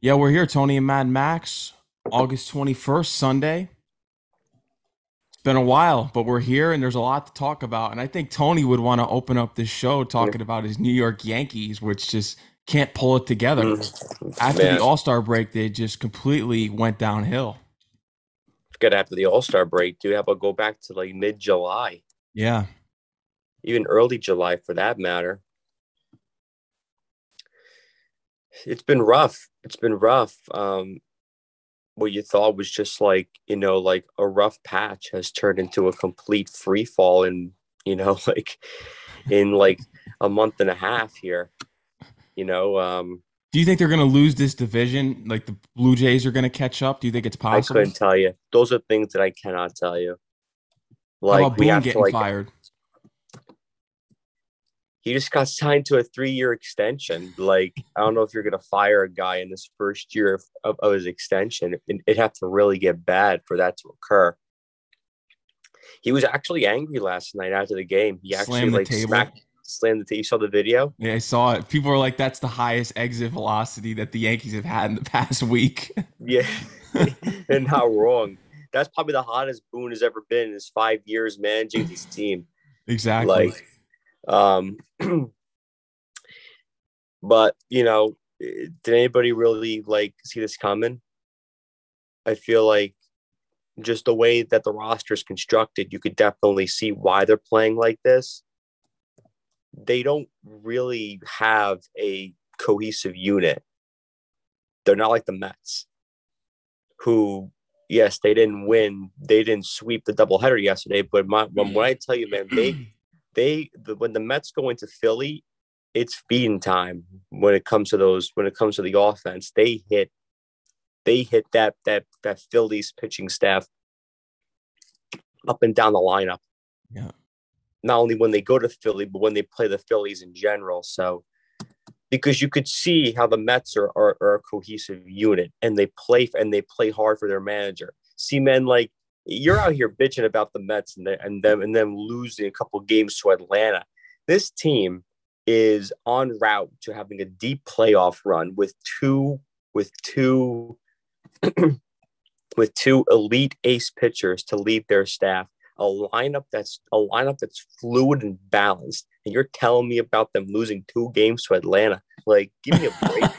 Yeah, we're here, Tony and Mad Max, August 21st, Sunday. It's been a while, but we're here and there's a lot to talk about. And I think Tony would want to open up this show talking about his New York Yankees, which just can't pull it together. Mm, After man. the All Star break, they just completely went downhill. Forget after the All Star break, Do dude. How about go back to like mid July, Yeah. even early July for that matter? It's been rough. It's been rough. Um, what you thought was just like you know like a rough patch has turned into a complete free fall in you know like in like a month and a half here. You know, um, Do you think they're going to lose this division? Like the Blue Jays are going to catch up? Do you think it's possible I couldn't tell you. Those are things that I cannot tell you. How Like about we Boone getting like fired? He just got signed to a three-year extension. Like I don't know if you're gonna fire a guy in this first year of, of, of his extension. It, it'd have to really get bad for that to occur. He was actually angry last night after the game. He actually Slammed the like table. smacked, slammed the table. You saw the video? Yeah, I saw it. People are like, that's the highest exit velocity that the Yankees have had in the past week. Yeah, and not wrong. That's probably the hottest Boone has ever been in his five years managing his team. exactly. like um but you know did anybody really like see this coming? I feel like just the way that the roster is constructed you could definitely see why they're playing like this. They don't really have a cohesive unit. They're not like the mets who yes they didn't win. They didn't sweep the doubleheader yesterday but my when, when i tell you man they they the, when the Mets go into Philly, it's feeding time when it comes to those when it comes to the offense. They hit they hit that that that Phillies pitching staff up and down the lineup. Yeah. Not only when they go to Philly, but when they play the Phillies in general. So because you could see how the Mets are, are, are a cohesive unit and they play and they play hard for their manager. See, men like you're out here bitching about the Mets and, the, and them and them losing a couple games to Atlanta. This team is on route to having a deep playoff run with two with two with two elite ace pitchers to lead their staff. A lineup that's a lineup that's fluid and balanced. And you're telling me about them losing two games to Atlanta. Like, give me a break.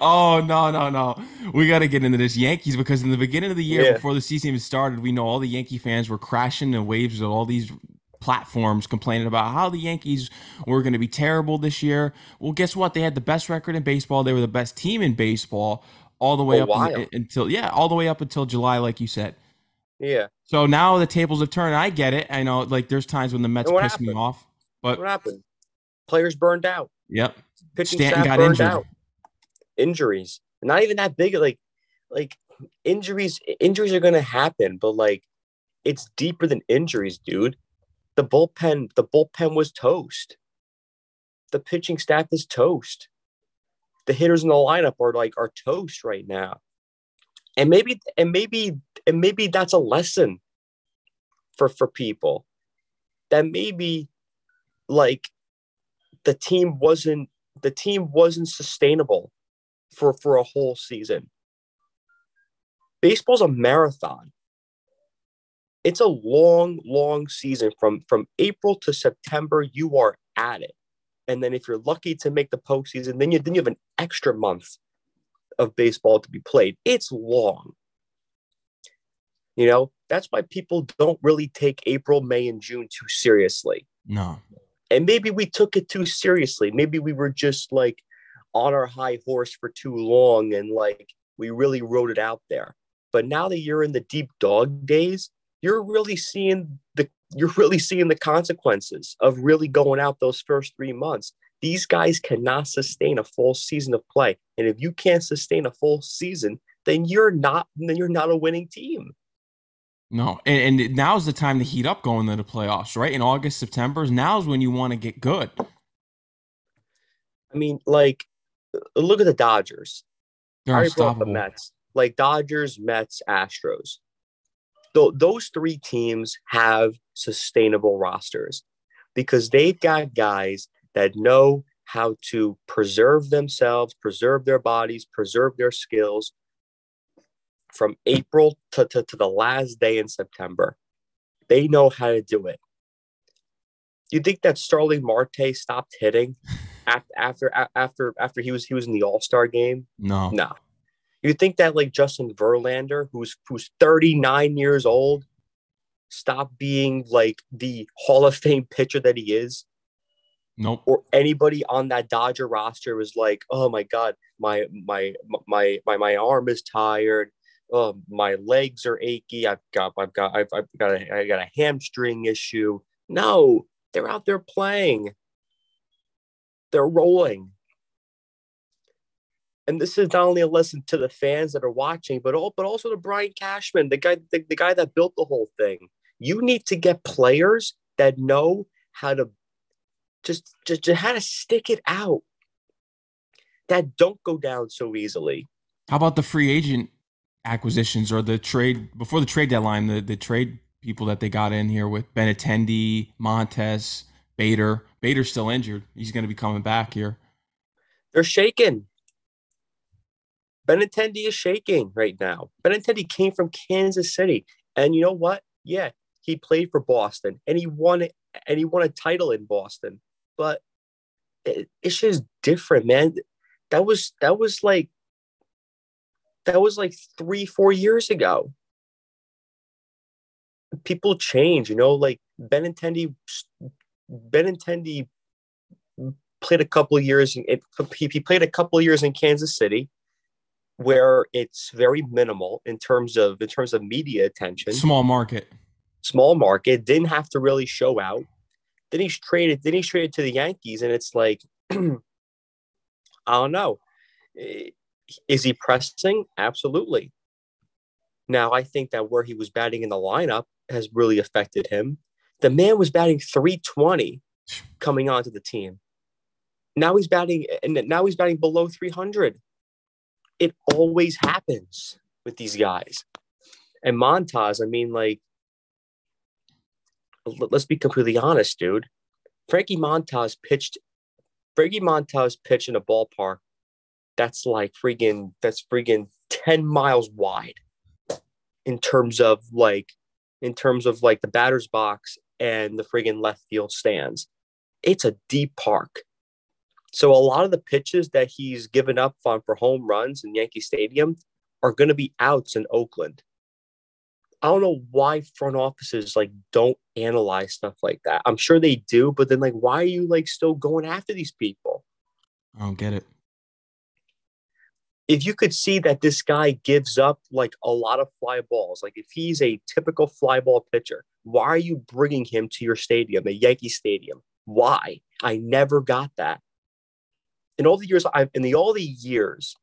oh no no no! We got to get into this Yankees because in the beginning of the year, Yeah. before the season even started, we know all the Yankee fans were crashing the waves of all these platforms complaining about how the Yankees were going to be terrible this year. Well, guess what? They had the best record in baseball. They were the best team in baseball all the way A up in- until yeah, all the way up until July, like you said. yeah. So now the tables have turned. I get it. I know, like there's times when the Mets piss me off, but What happened? Players burned out. yep, Pitching Stanton staff got burned injured. out. Injuries. Not even that big. Like, like injuries. Injuries are gonna happen, but like, it's deeper than injuries, dude. The bullpen. The bullpen was toast. The pitching staff is toast. The hitters in the lineup are like are toast right now. And maybe and maybe and maybe that's a lesson for for people that maybe like the team wasn't the team wasn't sustainable for for a whole season. Baseball's a marathon. It's a long, long season from from April to September. You are at it, and then if you're lucky to make the postseason, then you then you have an extra month of baseball to be played. It's long. You know that's why people don't really take April, May, and June too seriously no, and maybe we took it too seriously. Maybe we were just like on our high horse for too long and like we really rode it out there. But now that you're in the deep dog days, you're really seeing the you're really seeing the consequences of really going out those first three months. These guys cannot sustain a full season of play. And if you can't sustain a full season, then you're not then you're not a winning team. No, and, and now's the time to heat up going to the playoffs, right? In August, September, now's when you want to get good. I mean, like uh, look at the Dodgers. They're I already brought the. Mets, like Dodgers, Mets, Astros. Th- those three teams have sustainable rosters because they've got guys that know how to preserve themselves, preserve their bodies, preserve their skills from April to, to, to the last day in September. They know how to do it. You think that Starling Marte stopped hitting after after after after he was he was in the All Star game? No, no. You think that like Justin Verlander, who's who's 39 years old, stopped being like the Hall of Fame pitcher that he is? Nope. Or anybody on that Dodger roster was like, "Oh my god, my my my my my arm is tired. Oh, my legs are achy. I've got I've got I've, I've got a, I got a hamstring issue." No, they're out there playing. They're rolling. And this is not only a lesson to the fans that are watching, but all, but also to Brian Cashman, the guy, the, the guy that built the whole thing. You need to get players that know how to just, just, just how to stick it out. That don't go down so easily. How about the free agent acquisitions or the trade before the trade deadline? The the trade people that they got in here with Benintendi, Montas, Bader. Bader's still injured. He's going to be coming back here. They're shaking. Benintendi is shaking right now. Benintendi came from Kansas City, and you know what? Yeah, he played for Boston, and he won and he won a title in Boston. But it, it's just different, man. That was that was like that was like three, four years ago. People change, you know. Like Benintendi, Benintendi played a couple years. It, he played a couple years in Kansas City where it's very minimal in terms of in terms of media attention. Small market. Small market. Didn't have to really show out. Then he's traded. Then he's traded to the Yankees, and it's like, I don't know. Eh, Is he pressing? Absolutely. Now I think that where he was batting in the lineup has really affected him. The man was batting 320 coming onto the team. Now he's batting, and now he's batting below 300 it always happens with these guys. And Montas, I mean, like, let's be completely honest, dude. Frankie Montas pitched. Frankie Montas pitched in a ballpark that's like freaking that's freaking 10 miles wide in terms of like in terms of like the batter's box and the friggin' left field stands. It's a deep park. So a lot of the pitches that he's given up on for home runs in Yankee Stadium are going to be outs in Oakland. I don't know why front offices like don't analyze stuff like that. I'm sure they do, but then like why are you like still going after these people? I don't get it. If you could see that this guy gives up like a lot of fly balls, like if he's a typical fly ball pitcher, why are you bringing him to your stadium, a Yankee Stadium? Why? I never got that in all the years I've in the all the years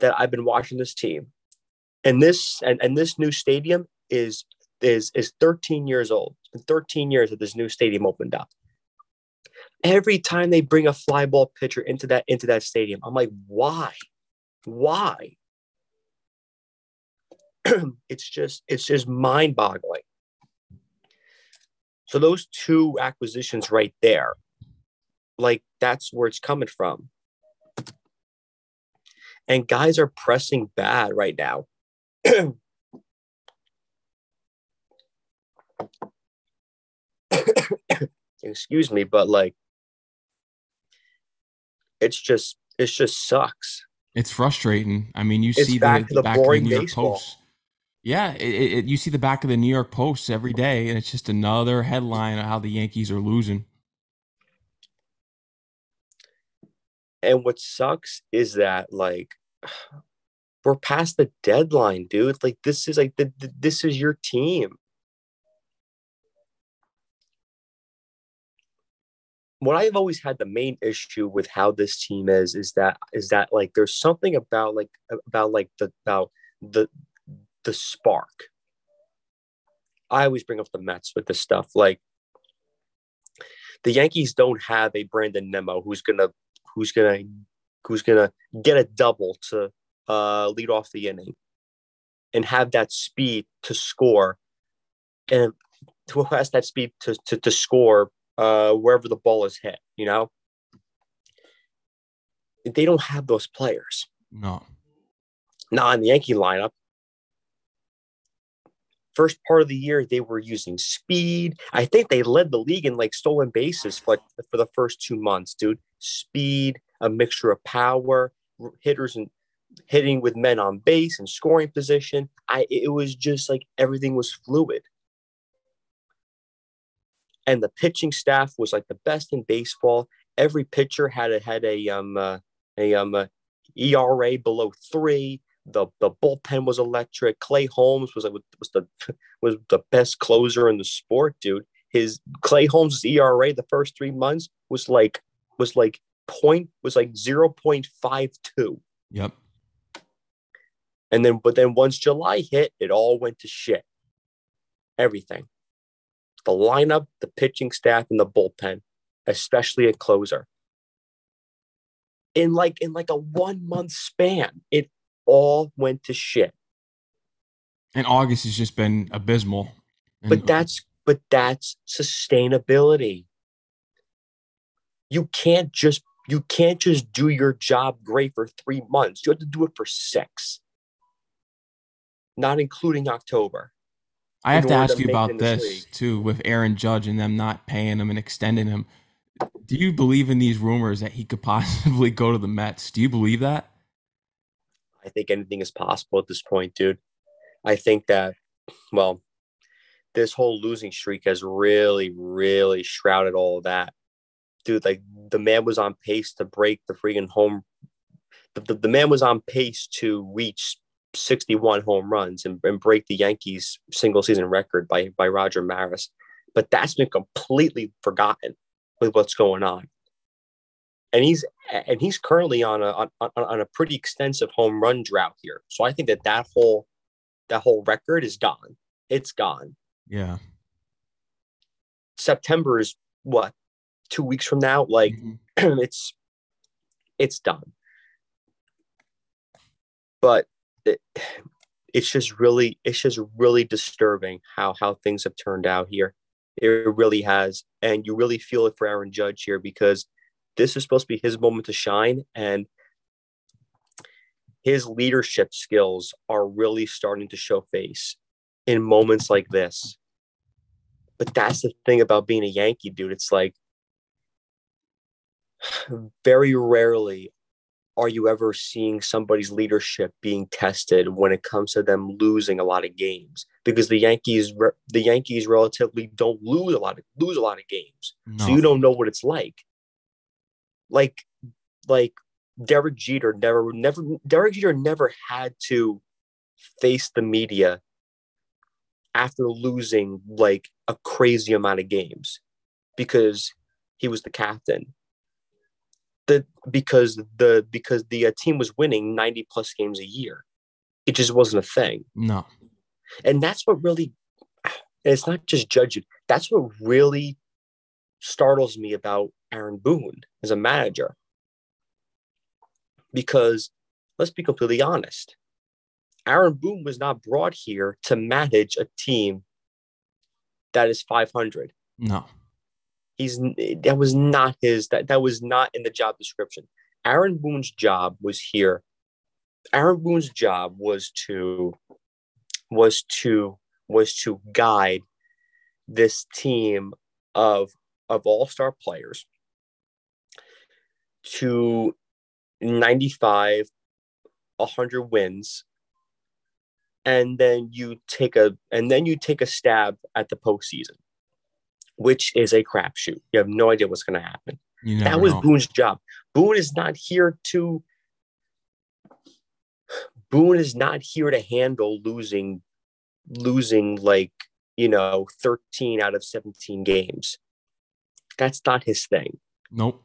that I've been watching this team, and this and, and this new stadium is is is 13 years old. It's been 13 years that this new stadium opened up. Every time they bring a fly ball pitcher into that into that stadium, I'm like, why? Why? it's just it's just mind-boggling. So those two acquisitions right there, like that's where it's coming from and guys are pressing bad right now. Excuse me, but like it's just it's just sucks. It's frustrating. I mean, you it's see the, the, the, back of the New York baseball. Post. Yeah, it, it, you see the back of the New York Post every day, and it's just another headline of how the Yankees are losing. And what sucks is that like we're past the deadline, dude. Like this is like the, the, this is your team. What I've always had the main issue with how this team is is that is that like there's something about like about like the about the the spark. I always bring up the Mets with this stuff. Like the Yankees don't have a Brandon Nimmo who's gonna who's gonna who's gonna get a double to uh, lead off the inning and have that speed to score and who has that speed to, to, to score uh, wherever the ball is hit, you know? They don't have those players. No. Not in the Yankee lineup. First part of the year, they were using speed. I think they led the league in like stolen bases for like for the first two months, dude. Speed, a mixture of power, hitters and hitting with men on base and scoring position. I it was just like everything was fluid. And the pitching staff was like the best in baseball. Every pitcher had a had a um uh, a um uh, ERA below three. The the bullpen was electric. Clay Holmes was like was the was the best closer in the sport, dude. His Clay Holmes' ERA the first three months was like was like point was like zero point five two. Yep. And then, but then once July hit, it all went to shit. Everything. The lineup, the pitching staff, and the bullpen, especially a closer. In like in like a one month span, it all went to shit. And August has just been abysmal. And But that's but that's sustainability. You can't just you can't just do your job great for three months. You have to do it for six not including October. I have to ask you about this too with Aaron Judge and them not paying him and extending him. Do you believe in these rumors that he could possibly go to the Mets? Do you believe that? I think anything is possible at this point, dude. I think that, well, this whole losing streak has really, really shrouded all of that. Dude, like the man was on pace to break the freaking home. The, the, the man was on pace to reach 61 home runs and, and break the Yankees single season record by, by Roger Maris. But that's been completely forgotten with what's going on. And he's and he's currently on a on, on, a pretty extensive home run drought here. So I think that that whole that whole record is gone. It's gone. Yeah. September is what two weeks from now. Like Mhm. it's it's done. But it, it's just really it's just really disturbing how how things have turned out here. It really has, and you really feel it for Aaron Judge here because this is supposed to be his moment to shine, and his leadership skills are really starting to show face in moments like this. But that's the thing about being a Yankee, dude. It's like very rarely are you ever seeing somebody's leadership being tested when it comes to them losing a lot of games because the Yankees the Yankees relatively don't lose a lot of lose a lot of games. No. So you don't know what it's like. Like like Derek Jeter never never Derek Jeter never had to face the media after losing like a crazy amount of games because he was the captain the because the because the uh, team was winning 90 plus games a year it just wasn't a thing No. and that's what really it's not just judging that's what really startles me about aaron boone as a manager because let's be completely honest aaron boone was not brought here to manage a team that is 500 No. He's that was not his that that was not in the job description. Aaron boone's job was here. Aaron boone's job was to was to was to guide this team of of all-star players to 95 100 wins. And then you take a and then you take a stab at the postseason which is a crapshoot. You have no idea what's going to happen. That was know. Boone's job. Boone is not here to. Boone is not here to handle losing, losing like you know thirteen out of seventeen games. That's not his thing, Nope.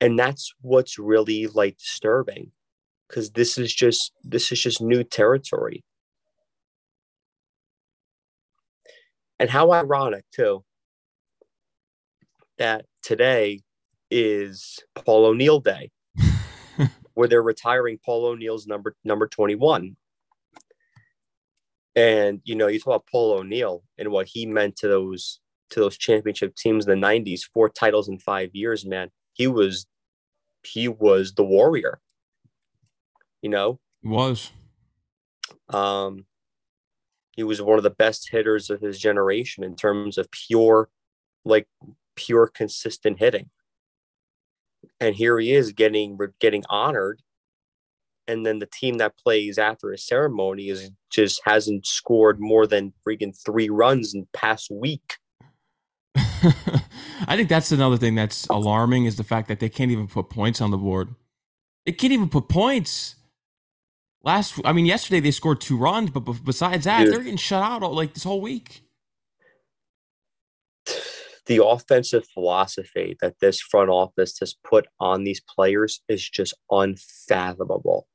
and that's what's really like disturbing, because this is just this is just new territory. And how ironic too that today is Paul O'Neill Day, where they're retiring Paul O'Neill's number number 21. And you know, you talk about Paul O'Neill and what he meant to those to those championship teams in the 90s, four titles in five years, man. He was he was the warrior. You know, He was. Um, he was one of the best hitters of his generation in terms of pure, like pure consistent hitting. And here he is getting getting honored. And then the team that plays after his ceremony is just hasn't scored more than freaking three runs in past week. I think that's another thing that's alarming is the fact that they can't even put points on the board. They can't even put points. Last, I mean, yesterday they scored two runs, but besides that, Dude. they're getting shut out all, like this whole week. The offensive philosophy that this front office has put on these players is just unfathomable.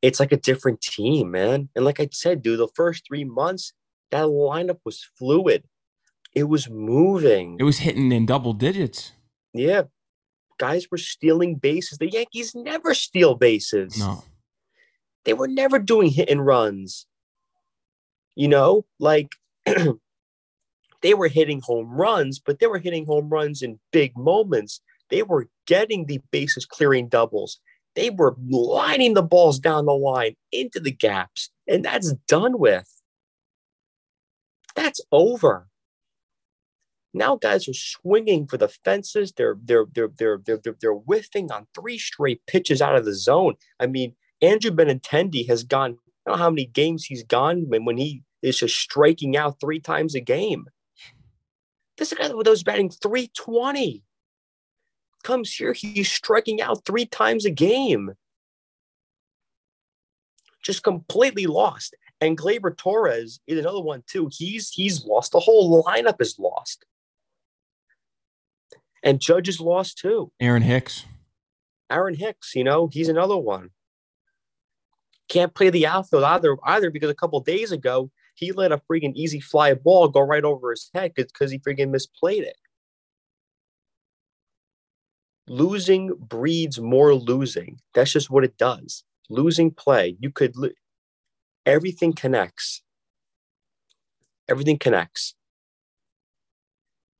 It's like a different team, man. And like I said, dude, the first three months, that lineup was fluid. It was moving. It was hitting in double digits. Yeah. Guys were stealing bases. The Yankees never steal bases. No. They were never doing hit and runs. You know, like they were hitting home runs, but they were hitting home runs in big moments. They were getting the bases clearing doubles. They were lining the balls down the line into the gaps, and that's done with. That's over. Now guys are swinging for the fences. They're they're they're they're they're they're, they're whiffing on three straight pitches out of the zone. I mean, Andrew Benintendi has gone. I don't know how many games he's gone when when he is just striking out three times a game. This guy that was batting 320 comes here, he's striking out three times a game. Just completely lost. And Gleyber Torres is another one too. He's he's lost. The whole lineup is lost. And Judge is lost too. Aaron Hicks. Aaron Hicks, you know, he's another one. Can't play the outfield either, either because a couple days ago he let a freaking easy fly ball go right over his head because he freaking misplayed it. Losing breeds more losing. That's just what it does. Losing play. You could, lo- everything connects. Everything connects.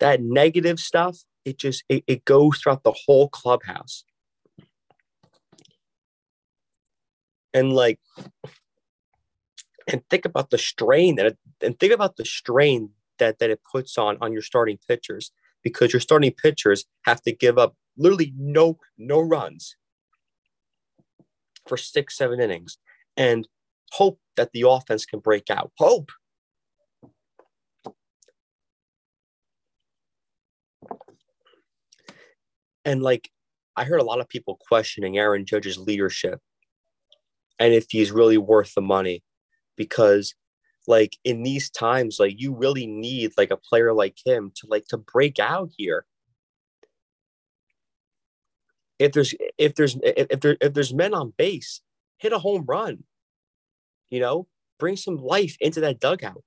That negative stuff it just it, it goes throughout the whole clubhouse and like and think about the strain that it, and think about the strain that that it puts on on your starting pitchers because your starting pitchers have to give up literally no no runs for six seven innings and hope that the offense can break out. Hope. And like, I heard a lot of people questioning Aaron Judge's leadership and if he's really worth the money because like in these times like you really need like a player like him to like to break out here if there's if there's if there if there's men on base hit a home run you know bring some life into that dugout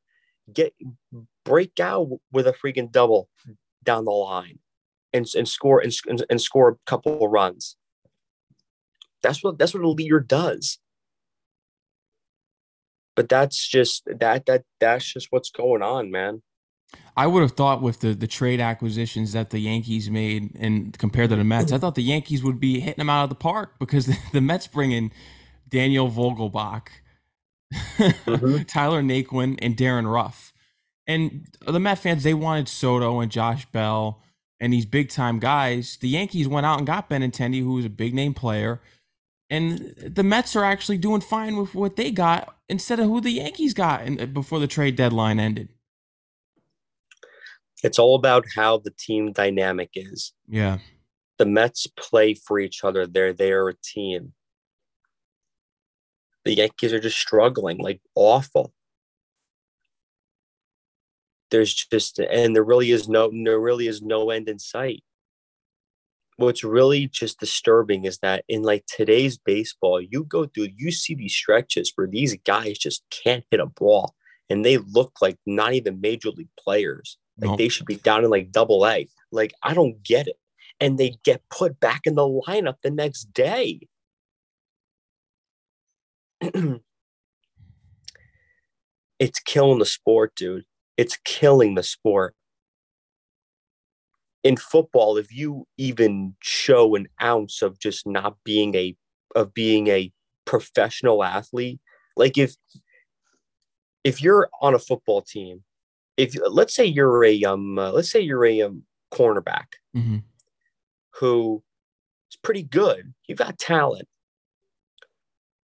get break out with a freaking double down the line and, and score and, and score a couple of runs. That's what that's what a leader does. But that's just that that that's just what's going on, man. I would have thought with the the trade acquisitions that the Yankees made and compared to the Mets, I thought the Yankees would be hitting them out of the park because the, the Mets bring in Daniel Vogelbach, mm-hmm. Tyler Naquin, and Darin Ruf. And the Met fans, they wanted Soto and Josh Bell and these big time guys, the Yankees went out and got Benintendi, who was a big name player. And the Mets are actually doing fine with what they got instead of who the Yankees got in, uh, before the trade deadline ended. It's all about how the team dynamic is. Yeah. The Mets play for each other. They're they're a team. The Yankees are just struggling, like awful there's just and there really is no there really is no end in sight what's really just disturbing is that in like today's baseball you go through you see these stretches where these guys just can't hit a ball and they look like not even major league players. Like nope. they should be down in like double a. Like i don't get it. And they get put back in the lineup the next day. It's killing the sport dude. It's killing the sport. In football, if you even show an ounce of just not being a of being a professional athlete, like if if you're on a football team, if let's say you're a um uh, let's say you're a um, cornerback hmm who is pretty good, you've got talent,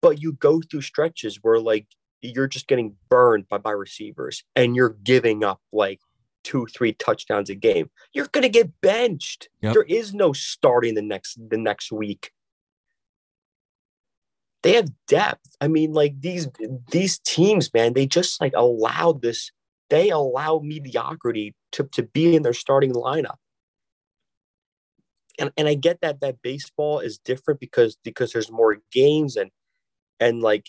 but you go through stretches where like you're just getting burned by by receivers and you're giving up like two three touchdowns a game. You're going to get benched. Yep. there is no starting the next the next week. They have depth. I mean like these these teams man they just like allow this they allow mediocrity to, to be in their starting lineup. And, and i get that that baseball is different because because there's more games and and like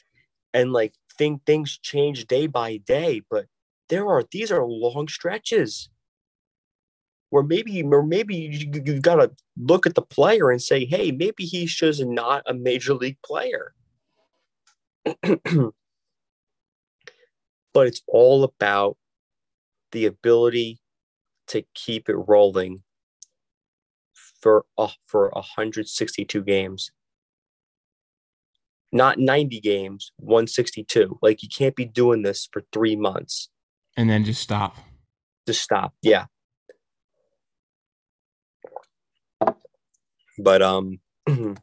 and like thing things change day by day but there are these are long stretches. Where maybe or maybe you, you got to look at the player and say hey maybe he's just not a major league player. But it's all about the ability to keep it rolling for uh, for 162 games. Not 90 games 162 like you can't be doing this for three months And then just stop. just stop yeah. But um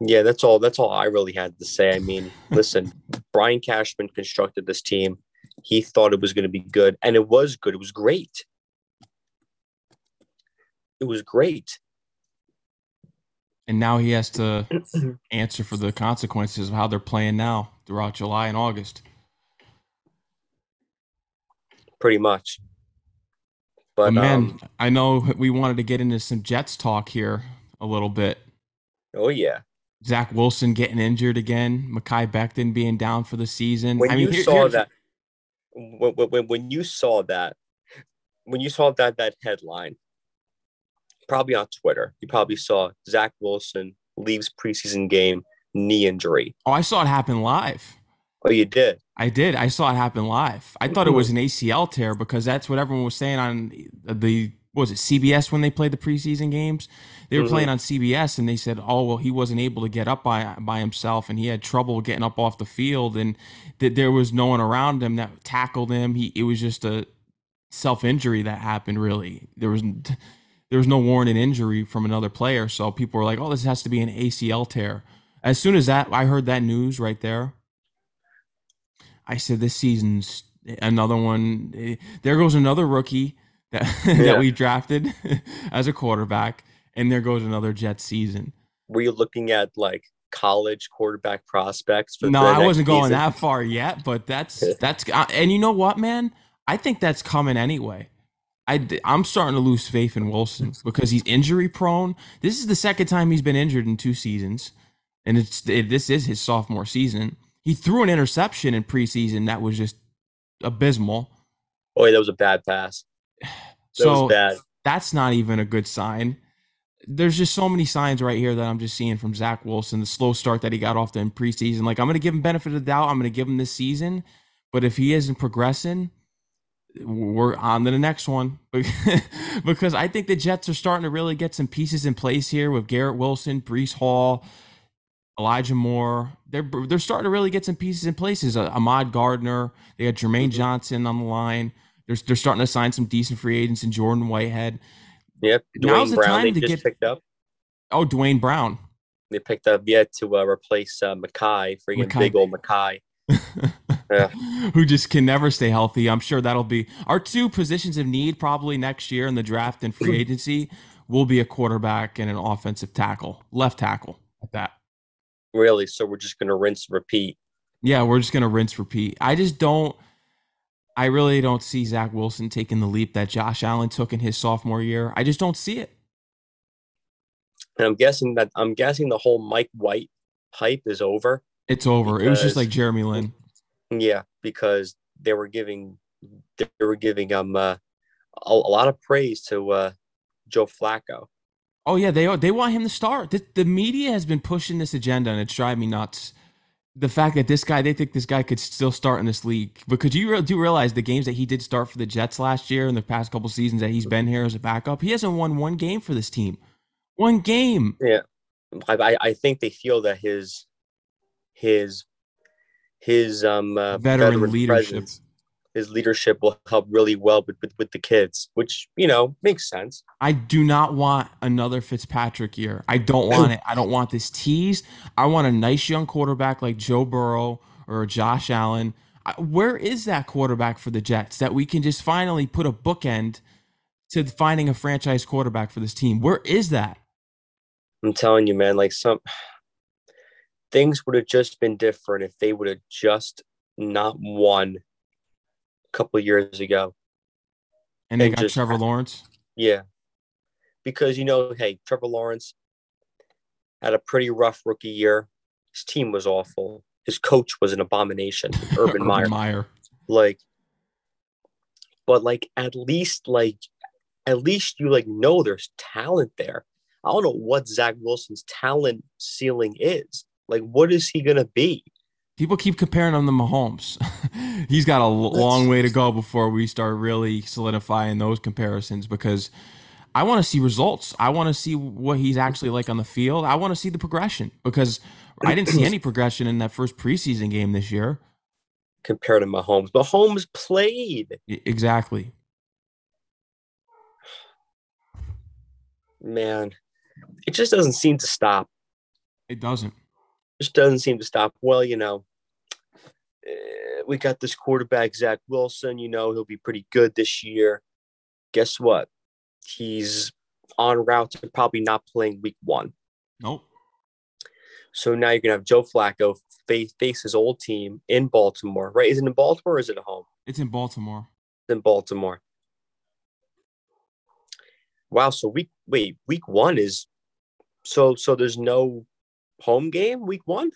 yeah that's all that's all i really had to say. I mean listen brian cashman constructed this team. He thought it was going to be good and it was good. It was great. It was great. And now he has to answer for the consequences of how they're playing now throughout July and August. Pretty much But but man, um, I know we wanted to get into some Jets talk here a little bit. oh yeah Zach Wilson getting injured again, Mekhi Becton being down for the season. when I mean, you here- saw that when, when, when you saw that when you saw that that headline probably on twitter you probably saw zach wilson leaves preseason game knee injury Oh, I saw it happen live. oh you did I did. I saw it happen live. I thought it was an ACL tear because that's what everyone was saying on the what was it CBS when they played the preseason games. They were playing mm-hmm. on CBS and they said, "Oh well, he wasn't able to get up by by himself and he had trouble getting up off the field and that there was no one around him that tackled him. He it was just a self injury that happened. Really, there was there was no warranted injury from another player. So people were like, "Oh, this has to be an ACL tear." As soon as that I heard that news right there, I said, "This season's another one. There goes another rookie that Yeah. that we drafted as a quarterback, and there goes another Jet season." were you looking at like college quarterback prospects for No, I wasn't going season? that far yet, but that's that's uh, and you know what, man? I think that's coming anyway. I I'm starting to lose faith in Wilson because he's injury prone. This is the second time he's been injured in two seasons, and it's it, this is his sophomore season. He threw an interception in preseason that was just abysmal. oh yeah, that was a bad pass that So was bad that's not even a good sign. There's just so many signs right here that I'm just seeing from Zach Wilson, the slow start that he got off to in preseason. Like I'm gonna give him benefit of the doubt. I'm gonna give him this season, but if he isn't progressing, we're on to the next one because I think the Jets are starting to really get some pieces in place here with Garrett Wilson, Breece Hall, Elijah Moore. They're they're starting to really get some pieces in places. Uh, Ahmad Gardner, they got Jermaine Johnson on the line. They're, they're starting to sign some decent free agents in Jordan Whitehead. yep Now's Duane the brown time to get- picked up Oh, Duane Brown. they picked up yet to uh, replace uh, Mekhi, friggin' Mekhi. big old Mekhi. Yeah. who just can never stay healthy. I'm sure that'll be our two positions of need probably next year in the draft and free agency will be a quarterback and an offensive tackle, left tackle at that. Really? So we're just gonna rinse and repeat. Yeah, we're just gonna rinse repeat. I just don't I really don't see Zach Wilson taking the leap that Josh Allen took in his sophomore year. I just don't see it. And I'm guessing that I'm guessing the whole Mike White hype is over. It's over. it was just like Jeremy Lin. Yeah, because they were giving they were giving um uh, a, a lot of praise to uh, Joe Flacco. Oh yeah, they are. they want him to start. The, the media has been pushing this agenda, and it's driving me nuts. the fact that this guy, they think this guy could still start in this league. Because you re- do realize the games that he did start for the Jets last year and the past couple seasons that he's been here as a backup, he hasn't won one game for this team. One game. Yeah, I I think they feel that his his his um uh, veteran, veteran leadership. Presence, his leadership will help really well with, with, with the kids, which you know makes sense. I do not want another Fitzpatrick year. I don't want it. I don't want this tease. I want a nice young quarterback like Joe Burrow or Josh Allen. Where is that quarterback for the Jets that we can just finally put a bookend to finding a franchise quarterback for this team? Where is that? I'm telling you, man, like some things would have just been different if they would have just not won couple years ago. And they and got just, Trevor Lawrence. Yeah, because you know, hey, Trevor Lawrence had a pretty rough rookie year. His team was awful. His coach was an abomination, Urban, Urban Meyer. Meyer. Like, but like at least like at least you like know there's talent there. I don't know what Zach Wilson's talent ceiling is. Like, what is he gonna be? People keep comparing him to Mahomes. He's got a long way to go before we start really solidifying those comparisons because I want to see results. I want to see what he's actually like on the field. I want to see the progression because I didn't see any progression in that first preseason game this year. Compared to Mahomes, Mahomes played exactly. Man, it just doesn't seem to stop. It doesn't just doesn't seem to stop. Well, you know, Eh, we got this quarterback, Zach Wilson. You know, he'll be pretty good this year. Guess what? He's on route to probably not playing week one. Nope. So now you're gonna have Joe Flacco face face his old team in Baltimore, right? Is it in Baltimore or is it at home? It's in Baltimore. It's in Baltimore. Wow. So week wait, week one is so so there's no home game week one?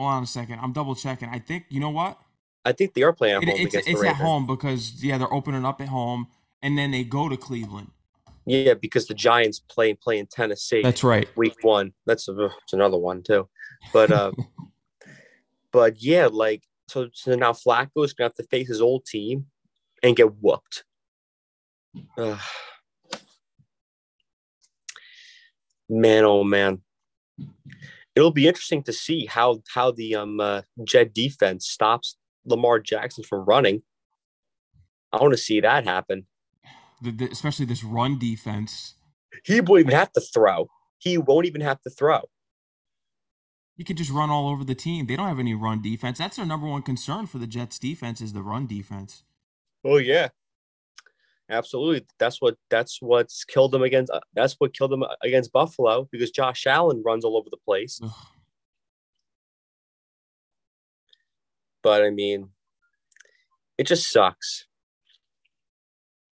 Hold on a second. I'm double checking. I think you know what? I think they are playing at it, home it's, against it's the Ravens. at home because yeah, they're opening up at home and then they go to Cleveland. Yeah, because the Giants play play in Tennessee. That's right. Week one. That's a, that's another one too. But uh, but yeah, like so, so now Flacco is gonna have to face his old team and get whooped. Uh, man, oh man it'll be interesting to see how how the um uh, Jet defense stops Lamar Jackson from running. I want to see that happen. The, the, especially this run defense. He won't even have to throw. He won't even have to throw. He could just run all over the team. They don't have any run defense. That's their number one concern for the Jets defense is the run defense. Oh yeah, Absolutely. That's what that's what's killed them against uh, that's what killed them against Buffalo because Josh Allen runs all over the place. But I mean, it just sucks.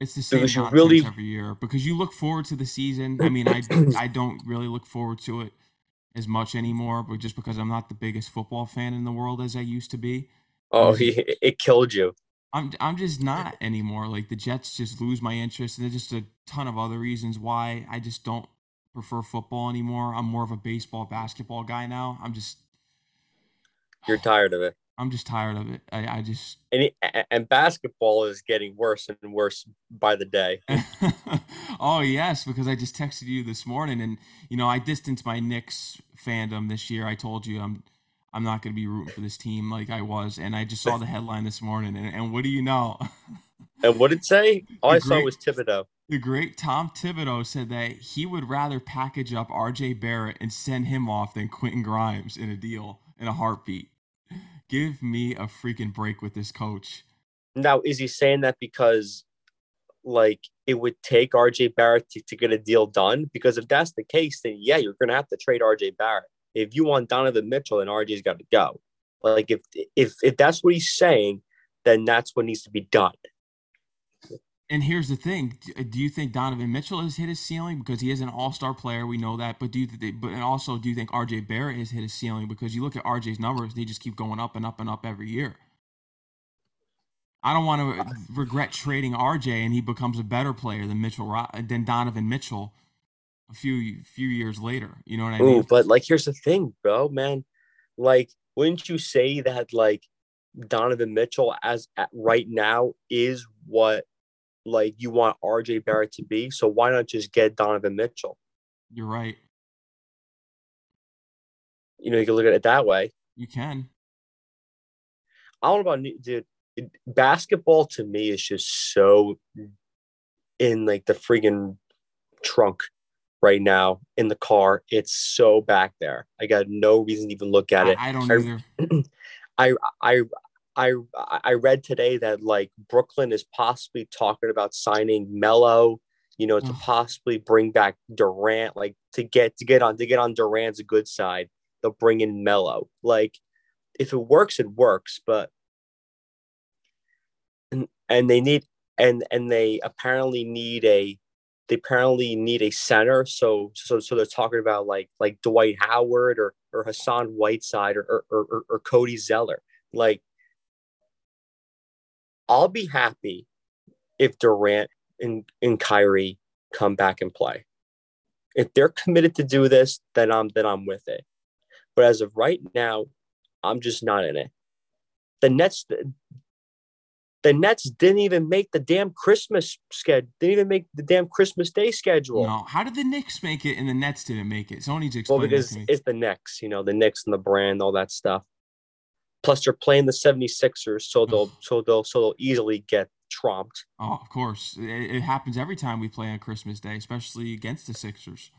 It's the same nonsense really... every year because you look forward to the season. I mean, I I don't really look forward to it as much anymore, but just because I'm not the biggest football fan in the world as I used to be. Oh, he, it killed you. I'm I'm just not anymore. Like the Jets just lose my interest, and there's just a ton of other reasons why I just don't prefer football anymore. I'm more of a baseball, basketball guy now. I'm just you're tired of it. I'm just tired of it. I, I just and it, and basketball is getting worse and worse by the day. oh yes, because I just texted you this morning, and you know I distanced my Knicks fandom this year. I told you I'm I'm not going to be rooting for this team like I was. And I just saw the headline this morning, and, and what do you know? and what did it say? All the I great, saw was Thibodeau. The great Tom Thibodeau said that he would rather package up RJ Barrett and send him off than Quentin Grimes in a deal in a heartbeat. Give me a freaking break with this coach. Now, is he saying that because like it would take RJ Barrett to, to get a deal done? Because if that's the case, then yeah, you're going to have to trade RJ Barrett if you want Donovan Mitchell, then RJ's got to go. Like if if if that's what he's saying, then that's what needs to be done. And here's the thing: Do you think Donovan Mitchell has hit his ceiling because he is an All Star player? We know that, but do you, but and also do you think RJ Barrett has hit his ceiling because you look at RJ's numbers; they just keep going up and up and up every year. I don't want to regret trading RJ and he becomes a better player than Mitchell than Donovan Mitchell a few few years later. You know what I mean? Ooh, but like here's the thing, bro, man. Like wouldn't you say that like Donovan Mitchell as at right now is what like you want RJ Barrett to be? So why not just get Donovan Mitchell? You're right. You know, you can look at it that way. You can. I don't know about dude. Basketball to me is just so in like the freaking trunk right now in the car. It's so back there. I got no reason to even look at it. I, I don't either. I I I I read today that like Brooklyn is possibly talking about signing Melo, you know, to mm. possibly bring back Durant, like to get to get on to get on Durant's good side. They'll bring in Melo. Like if it works, it works. But and and they need and and they apparently need a they apparently need a center. So so so they're talking about like like Dwight Howard or or Hassan Whiteside or or or, or Cody Zeller. Like I'll be happy if Durant and, and Kyrie come back and play. If they're committed to do this, then I'm then I'm with it. But as of right now, I'm just not in it. The Nets the Nets didn't even make the damn Christmas schedule. Didn't even make the damn Christmas Day schedule. No, how did the Knicks make it and the Nets didn't make it? Someone needs to explain well, because it's the Knicks, you know, the Knicks and the brand, all that stuff. Plus, they're playing the 76ers, so they'll so they'll so they'll easily get trumped. Oh, of course, it, it happens every time we play on Christmas Day, especially against the Sixers.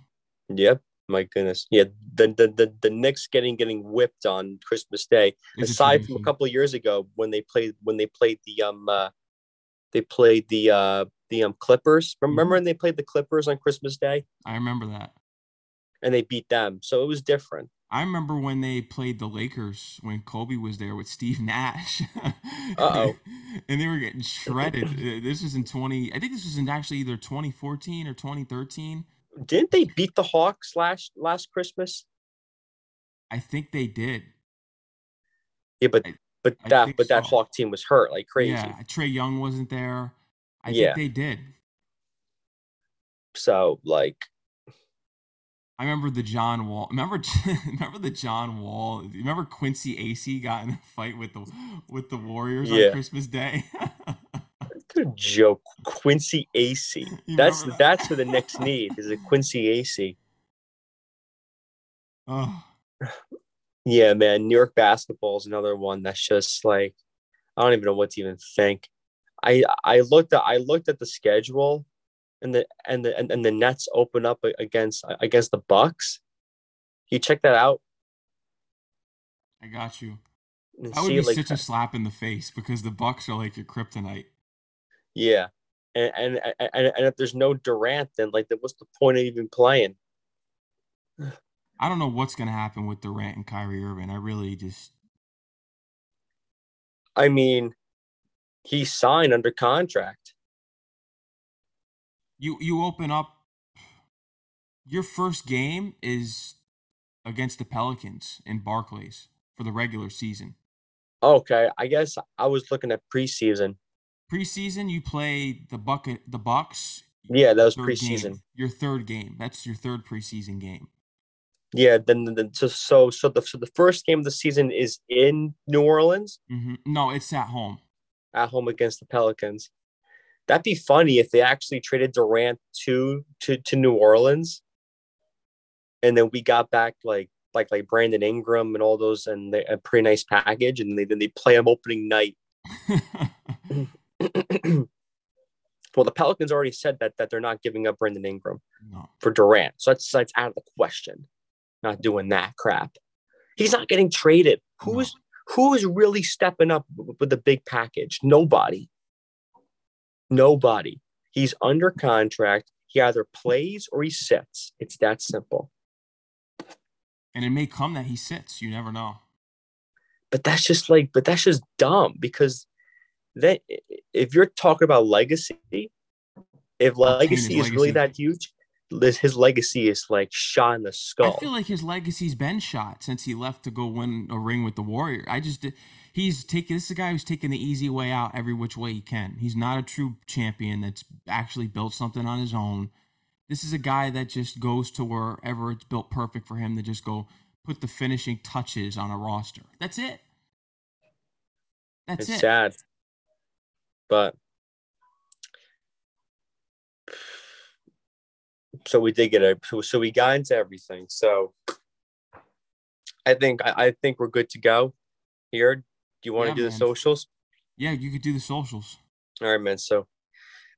Yep, my goodness, yeah. The the the, the Knicks getting getting whipped on Christmas Day. It's aside from a couple of years ago when they played when they played the um uh, they played the uh the um Clippers. Remember when they played the Clippers on Christmas Day I remember that. and they beat them? So it was different. I remember when they played the Lakers when Kobe was there with Steve Nash. Uh-oh. and they were getting shredded. Uh, this was in 20 I think this was in actually either 2014 or 2013. Didn't they beat the Hawks last last Christmas? I think they did. Yeah, but I- but I that but that. Hawk team was hurt like crazy. Yeah, Trae Young wasn't there. I Yeah. think they did. So like I remember the John Wall. Remember, remember the John Wall. Remember Quincy Acy got in a fight with the with the Warriors Yeah. on Christmas Day. good oh, joke, Quincy Acy. That's that? that's for the next need is a Quincy Acy. oh, Yeah, man. New York basketball is another one that's just like I don't even know what to even think. I I looked at I looked at the schedule, and the and the and, and the Nets open up against against the Bucks. You check that out I got you. That would be like such a slap in the face because the Bucks are like your kryptonite. Yeah, and, and and and if there's no Durant, then like what's the point of even playing? I don't know what's gonna happen with Durant and Kyrie Irving. I really just I mean, he signed under contract. you you open up your first game is against the Pelicans in Barclays for the regular season. Okay, I guess I was looking at preseason. Preseason, you play the bucket, the Bucks. Yeah, that was preseason. Game, your third game. That's your third preseason game. Yeah, then then so so so the so the first game of the season is in New Orleans hmm No, it's at home. at home against the Pelicans. That'd be funny if they actually traded Durant to to to New Orleans, and then we got back like like like Brandon Ingram and all those and they, a pretty nice package, and they then they play them opening night. well, the Pelicans already said that that they're not giving up Brandon Ingram no. for Durant, so that's that's out of the question. Not doing that crap. He's not getting traded. Who is who is really stepping up with the big package? Nobody. Nobody. He's under contract. He either plays or he sits. It's that simple. And it may come that he sits. You never know. But that's just like, but that's just dumb because then if you're talking about legacy, if legacy is really that huge, this- his legacy is like shot in the skull. I feel like his legacy's been shot since he left to go win a ring with the Warrior. I just he's taking this is a guy who's taking the easy way out every which way he can. He's not a true champion that's actually built something on his own. This is a guy that just goes to wherever it's built perfect for him to just go put the finishing touches on a roster. That's it. That's it's it. sad, but so we did get a so, so we got into everything. So I think I, I think we're good to go here. Do you want Yeah, to do the socials? Yeah, you could do the socials. All right, man. So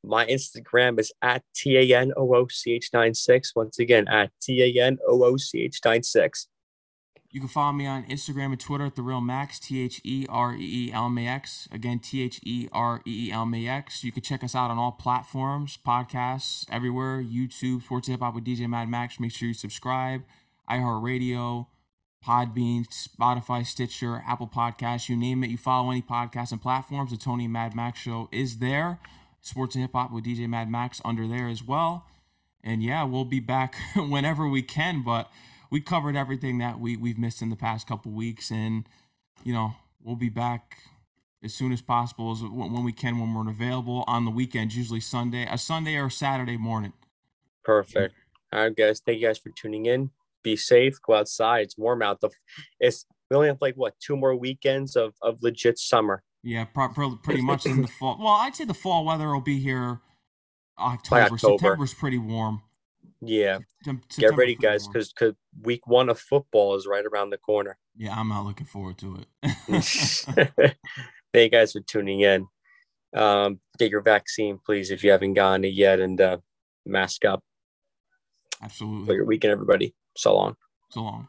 my Instagram is at T A N O O C H 96. Once again, at T A N O O C H 96. You can follow me on Instagram and Twitter at the Real Max, T H E R E E L M A X. Again, T H E R E E L M A X. You can check us out on all platforms, podcasts, everywhere, YouTube, Sports Hip Hop with DJ Mad Max. Make sure you subscribe. iHeartRadio, Podbean, Spotify, Stitcher, Apple Podcasts, you name it. You follow any podcast and platforms. The Tony Mad Max Show is there. Sports and Hip Hop with DJ Mad Max under there as well. And yeah, we'll be back whenever we can, but we covered everything that we we've missed in the past couple weeks, and you know we'll be back as soon as possible as when we can when we're available on the weekends, usually Sunday, a Sunday or Saturday morning. Perfect. All right, guys. Thank you guys for tuning in. Be safe. Go outside. It's warm out. The it's we only have like what two more weekends of of legit summer. Yeah, pro- pro- pretty much in the fall. Well, I'd say the fall weather will be here October. October. September's pretty warm. Yeah. Tem- Get ready, guys, because because week one of football is right around the corner. yeah, I'm not looking forward to it. Thank you guys for tuning in. Um, get your vaccine, please, if you haven't gotten it yet, and uh, mask up. Absolutely. For your weekend, everybody. So long. So long.